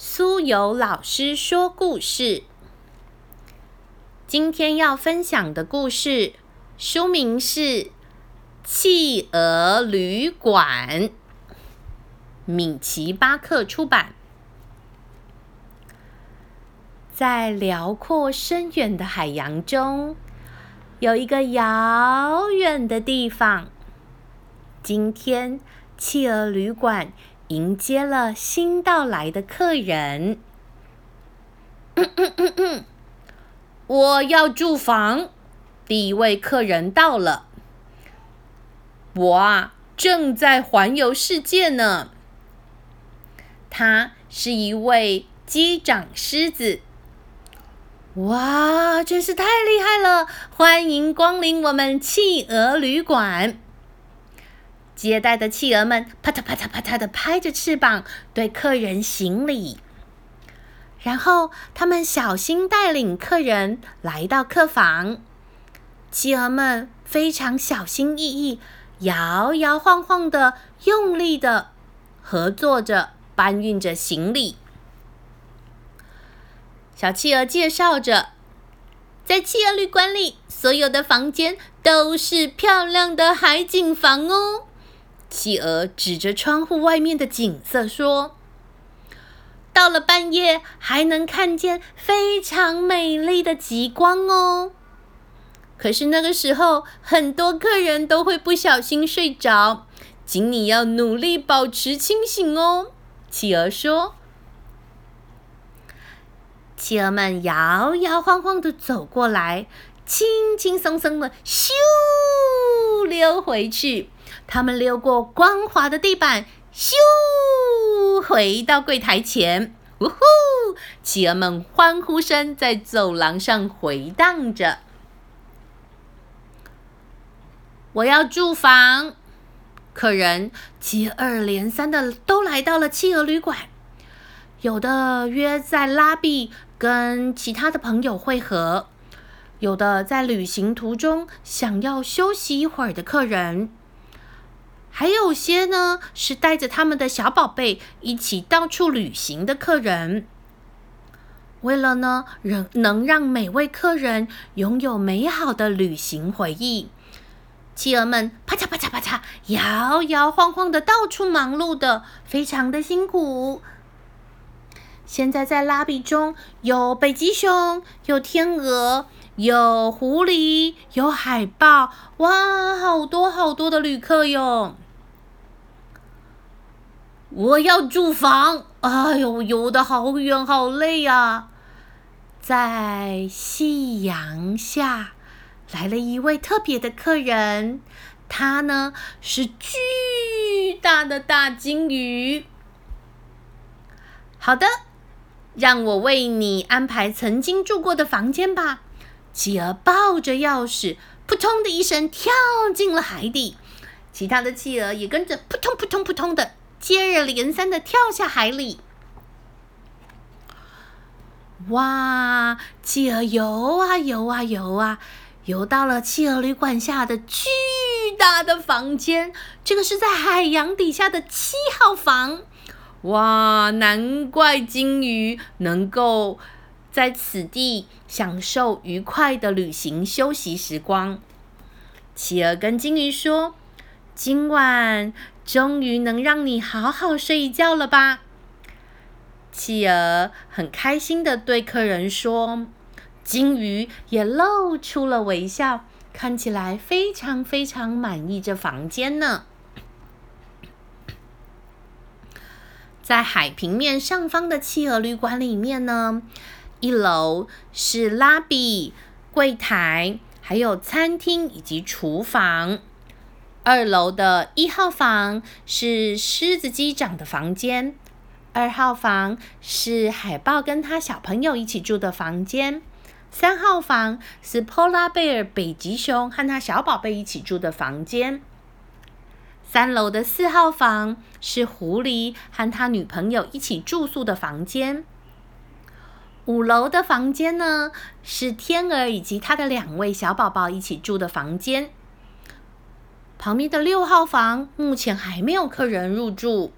苏有老师说故事。今天要分享的故事书名是《企鹅旅馆》，米奇巴克出版。在辽阔深远的海洋中，有一个遥远的地方。今天，企鹅旅馆。迎接了新到来的客人。我要住房。第一位客人到了。我啊，正在环游世界呢。他是一位机长狮子。哇，真是太厉害了！欢迎光临我们企鹅旅馆。接待的企鹅们啪嗒啪嗒啪嗒的拍着翅膀，对客人行礼。然后他们小心带领客人来到客房。企鹅们非常小心翼翼，摇摇晃晃的，用力的合作着，搬运着行李。小企鹅介绍着，在企鹅旅馆里，所有的房间都是漂亮的海景房哦。企鹅指着窗户外面的景色说：“到了半夜，还能看见非常美丽的极光哦。可是那个时候，很多客人都会不小心睡着，请你要努力保持清醒哦。”企鹅说。企鹅们摇摇晃晃的走过来，轻轻松松的咻溜回去。他们溜过光滑的地板，咻，回到柜台前。呜呼！企鹅们欢呼声在走廊上回荡着。我要住房。客人接二连三的都来到了企鹅旅馆，有的约在拉比跟其他的朋友会合，有的在旅行途中想要休息一会儿的客人。还有些呢，是带着他们的小宝贝一起到处旅行的客人。为了呢，能能让每位客人拥有美好的旅行回忆，企鹅们啪嚓啪嚓啪嚓，摇摇晃晃的到处忙碌的，非常的辛苦。现在在拉比中有北极熊，有天鹅，有狐狸，有海豹，哇，好多好多的旅客哟！我要住房，哎呦，游的好远，好累呀！在夕阳下，来了一位特别的客人，他呢是巨大的大金鱼。好的，让我为你安排曾经住过的房间吧。企鹅抱着钥匙，扑通的一声跳进了海底，其他的企鹅也跟着扑通扑通扑通的。接二连三的跳下海里，哇！企鹅游啊游啊游啊，游到了企鹅旅馆下的巨大的房间。这个是在海洋底下的七号房。哇！难怪金鱼能够在此地享受愉快的旅行休息时光。企鹅跟金鱼说：“今晚。”终于能让你好好睡一觉了吧？企鹅很开心的对客人说，金鱼也露出了微笑，看起来非常非常满意这房间呢。在海平面上方的企鹅旅馆里面呢，一楼是拉比、柜台，还有餐厅以及厨房。二楼的一号房是狮子机长的房间，二号房是海豹跟他小朋友一起住的房间，三号房是 Polar Bear 北极熊和他小宝贝一起住的房间，三楼的四号房是狐狸和他女朋友一起住宿的房间，五楼的房间呢是天鹅以及他的两位小宝宝一起住的房间。旁边的六号房目前还没有客人入住。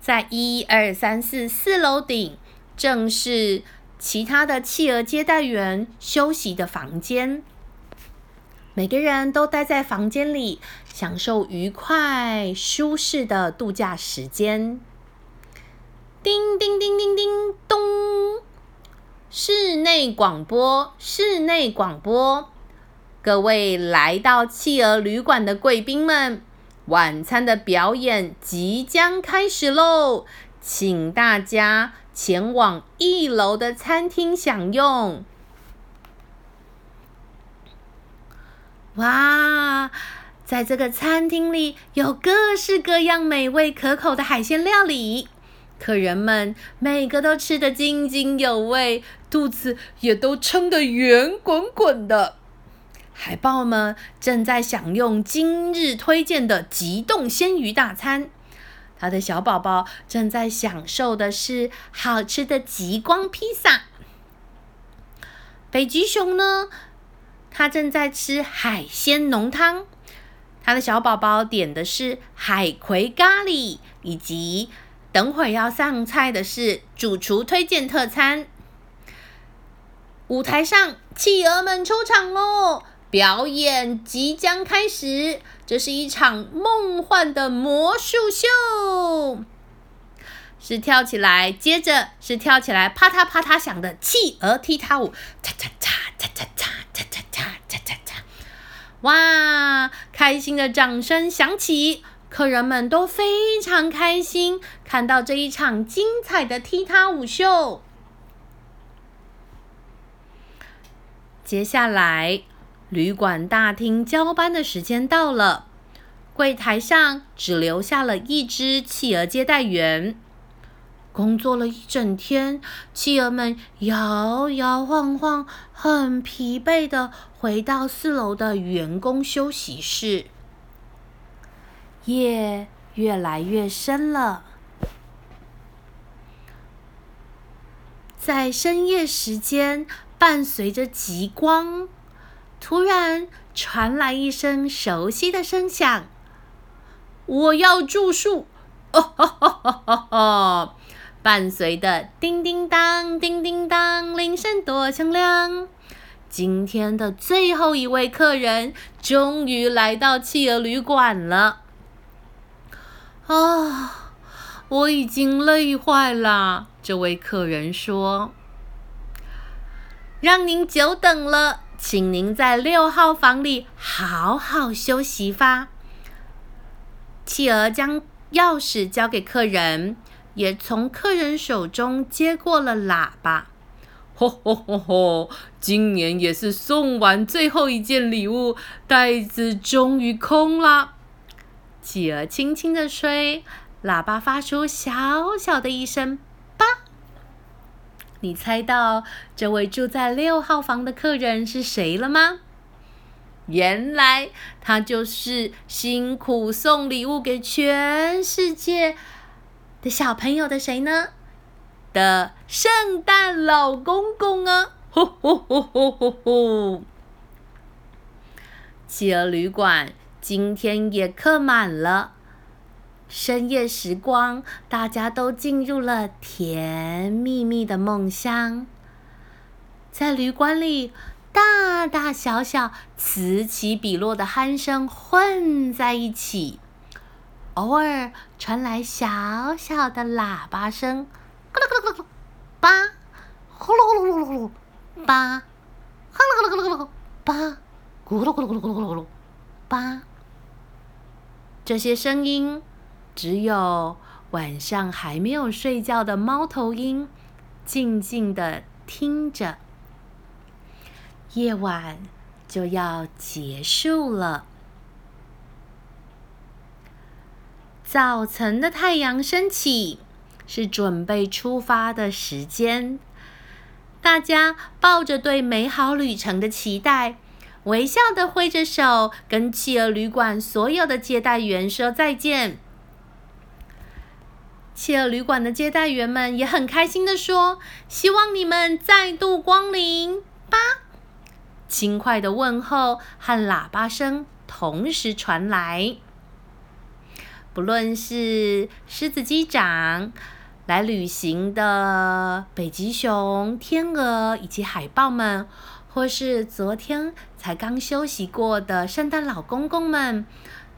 在一二三四四楼顶，正是其他的企鹅接待员休息的房间。每个人都待在房间里，享受愉快舒适的度假时间。叮叮叮叮叮咚！室内广播，室内广播，各位来到企鹅旅馆的贵宾们。晚餐的表演即将开始喽，请大家前往一楼的餐厅享用。哇，在这个餐厅里有各式各样美味可口的海鲜料理，客人们每个都吃得津津有味，肚子也都撑得圆滚滚的。海豹们正在享用今日推荐的极冻鲜鱼大餐，他的小宝宝正在享受的是好吃的极光披萨。北极熊呢，他正在吃海鲜浓汤，他的小宝宝点的是海葵咖喱，以及等会要上菜的是主厨推荐特餐。舞台上，企鹅们出场喽！表演即将开始，这是一场梦幻的魔术秀，是跳起来，接着是跳起来，啪嗒啪嗒响的企鹅踢踏舞，嚓嚓嚓嚓嚓嚓嚓嚓嚓嚓嚓嚓，哇！开心的掌声响起，客人们都非常开心，看到这一场精彩的踢踏舞秀。接下来。旅馆大厅交班的时间到了，柜台上只留下了一只企鹅接待员。工作了一整天，企鹅们摇摇晃晃，很疲惫的回到四楼的员工休息室。夜越来越深了，在深夜时间，伴随着极光。突然传来一声熟悉的声响：“我要住宿！”哦吼吼吼吼吼！伴随的叮叮当、叮叮当铃声多响亮。今天的最后一位客人终于来到企鹅旅馆了。啊，我已经累坏了。这位客人说：“让您久等了。”请您在六号房里好好休息吧。企鹅将钥匙交给客人，也从客人手中接过了喇叭。吼吼吼吼！今年也是送完最后一件礼物，袋子终于空了。企鹅轻轻地吹，喇叭发出小小的一声。你猜到这位住在六号房的客人是谁了吗？原来他就是辛苦送礼物给全世界的小朋友的谁呢？的圣诞老公公啊！吼吼吼吼吼吼！企鹅旅馆今天也客满了。深夜时光，大家都进入了甜蜜蜜的梦乡。在旅馆里，大大小小、此起彼落的鼾声混在一起，偶尔传来小小的喇叭声，咕噜咕噜咕噜，叭，呼噜呼噜呼噜呼噜，叭，呼噜咕噜咕噜咕噜，叭，咕噜咕噜咕噜咕噜咕噜，叭。这些声音。只有晚上还没有睡觉的猫头鹰，静静的听着。夜晚就要结束了，早晨的太阳升起，是准备出发的时间。大家抱着对美好旅程的期待，微笑的挥着手，跟企鹅旅馆所有的接待员说再见。企鹅旅馆的接待员们也很开心的说：“希望你们再度光临吧。”轻快的问候和喇叭声同时传来。不论是狮子机长来旅行的北极熊、天鹅以及海豹们，或是昨天才刚休息过的圣诞老公公们，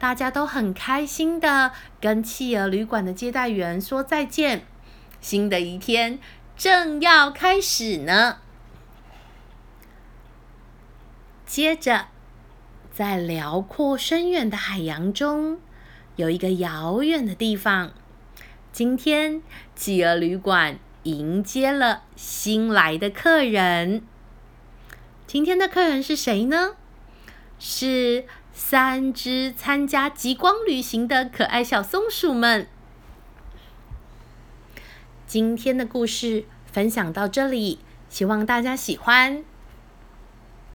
大家都很开心的跟企鹅旅馆的接待员说再见。新的一天正要开始呢。接着，在辽阔深远的海洋中，有一个遥远的地方。今天，企鹅旅馆迎接了新来的客人。今天的客人是谁呢？是三只参加极光旅行的可爱小松鼠们。今天的故事分享到这里，希望大家喜欢。